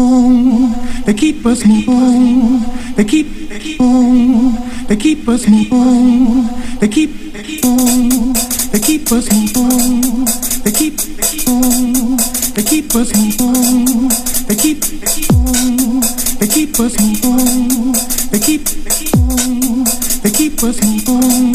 boom. They keep us moving. They keep on. They keep us moving. They keep on. They keep us moving. They keep on. They keep us moving. They keep on. They keep us moving. They keep on. They keep us moving.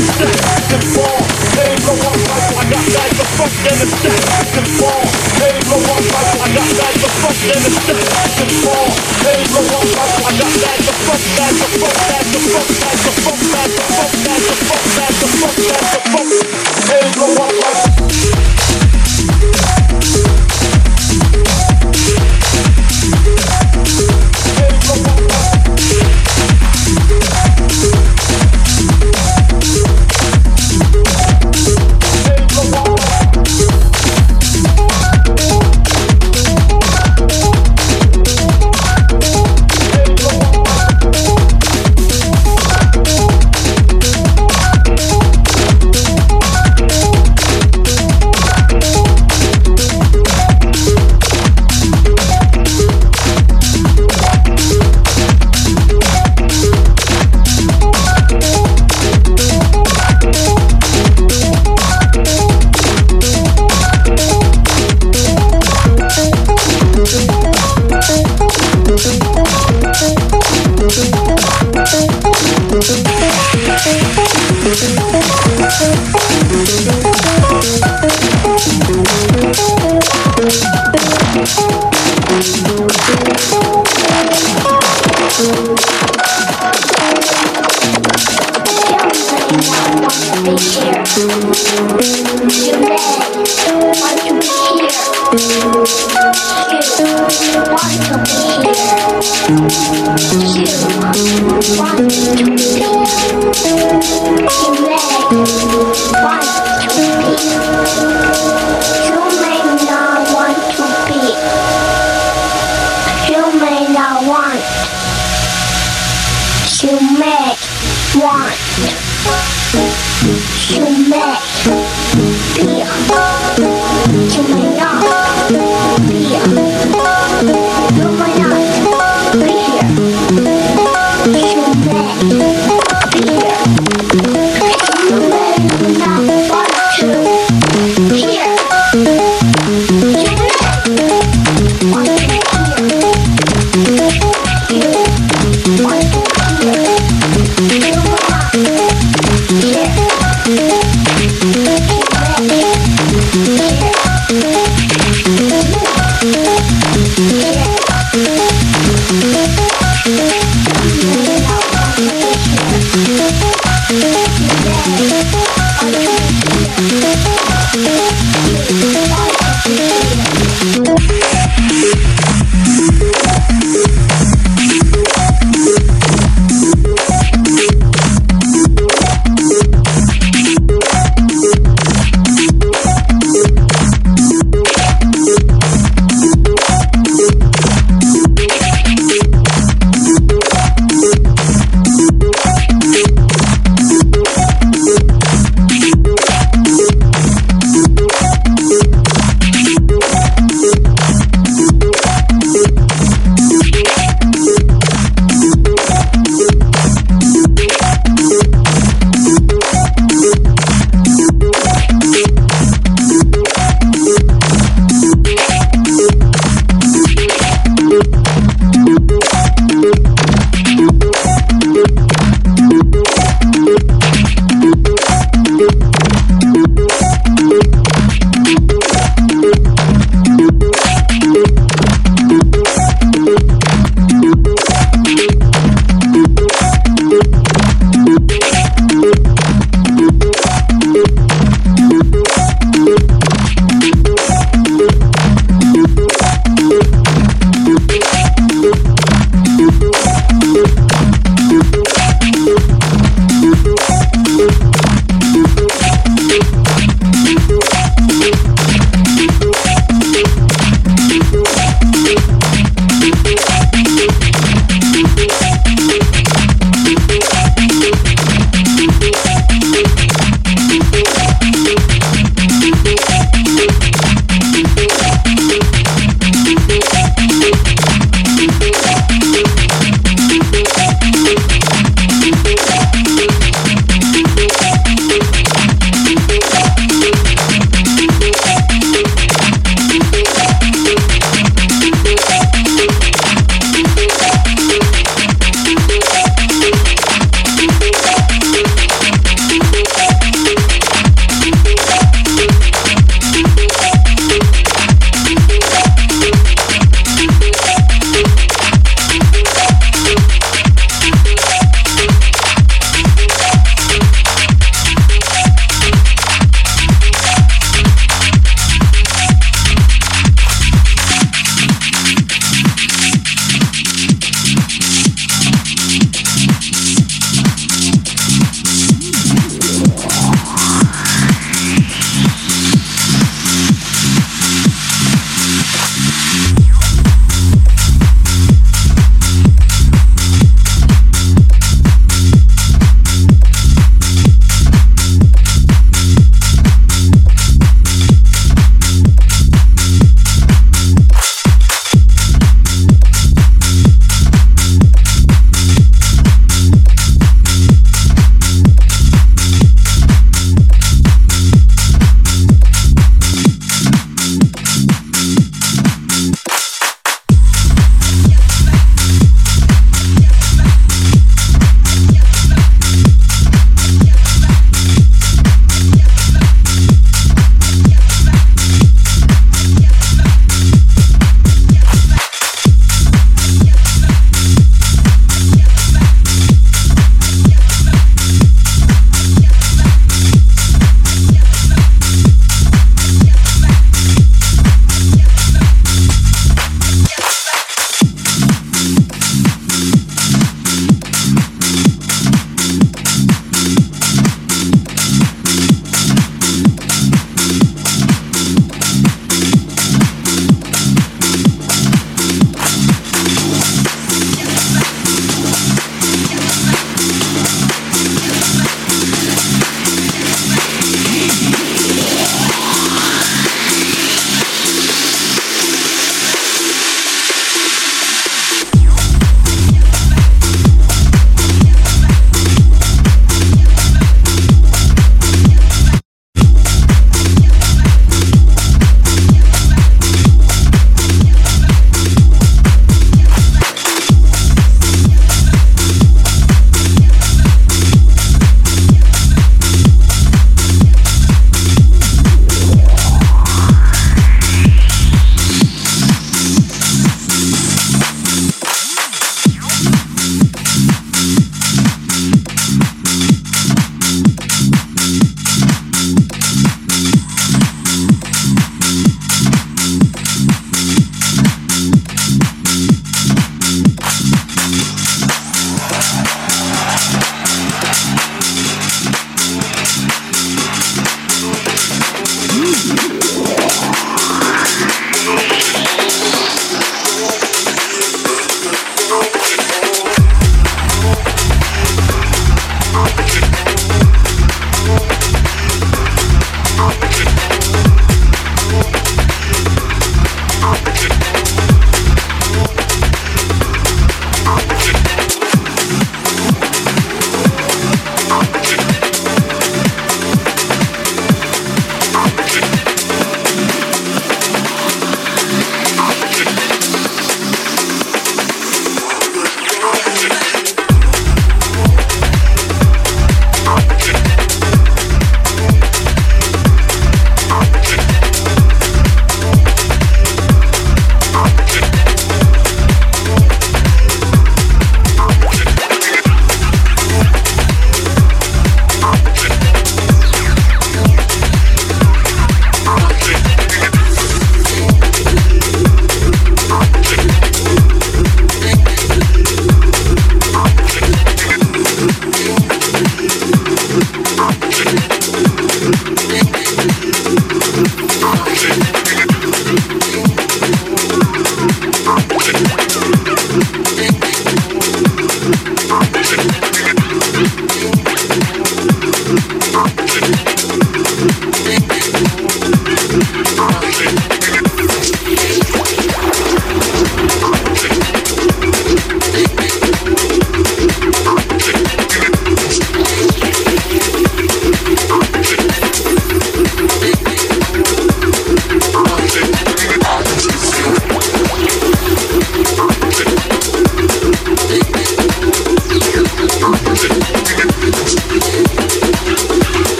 Of want. You may be, you may not be.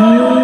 음.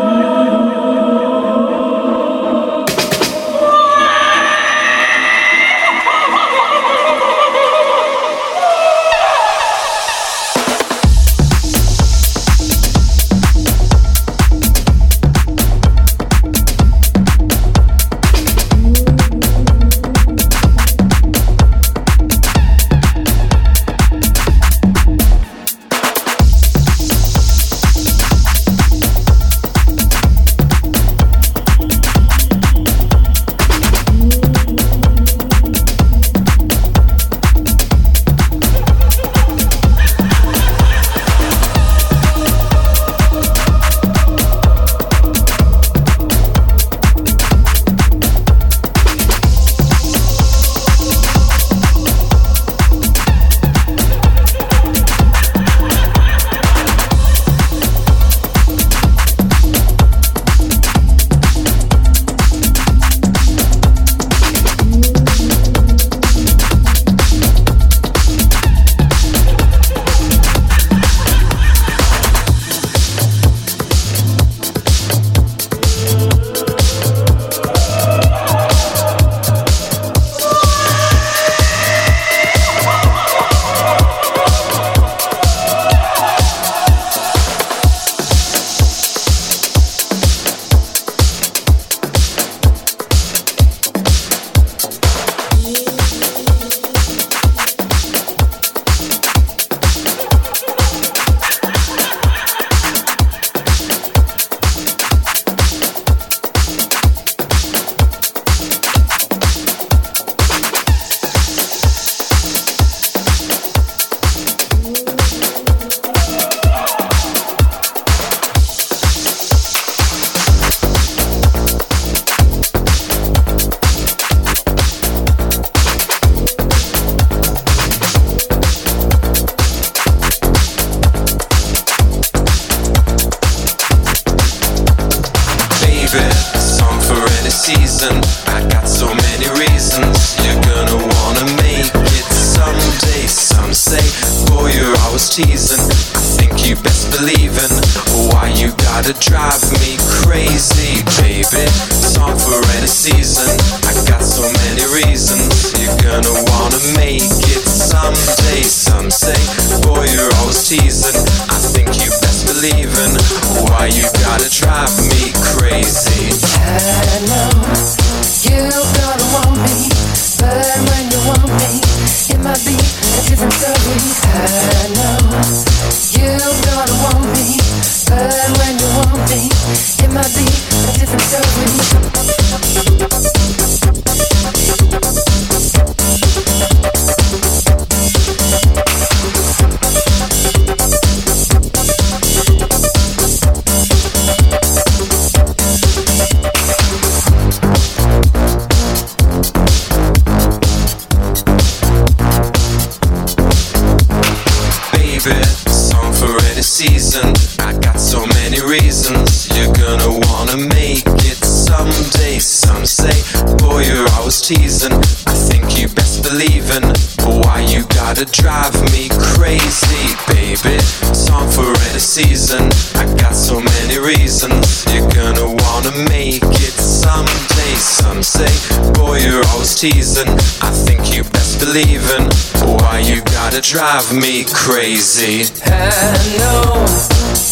drive me crazy. I know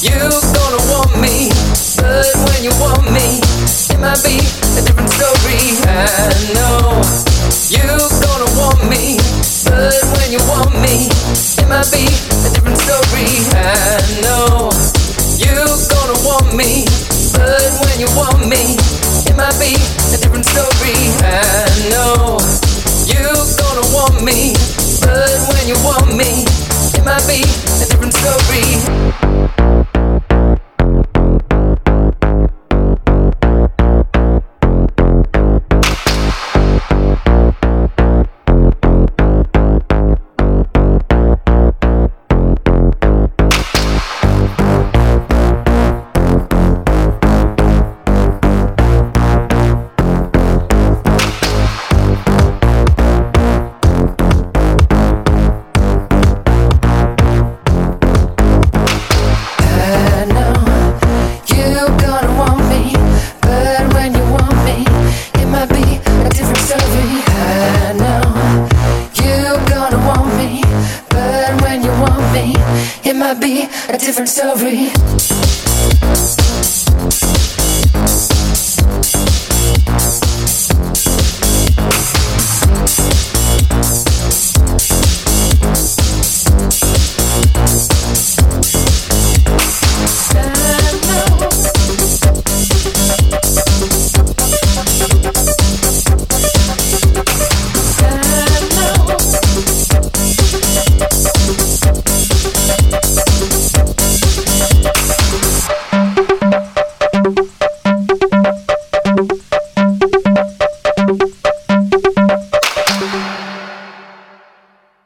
you gonna want me, but when you want me, it might be a different story. I know you gonna want me, but when you want me, it might be a different story. I know you gonna want me, but when you want me, it might be a different story. I know.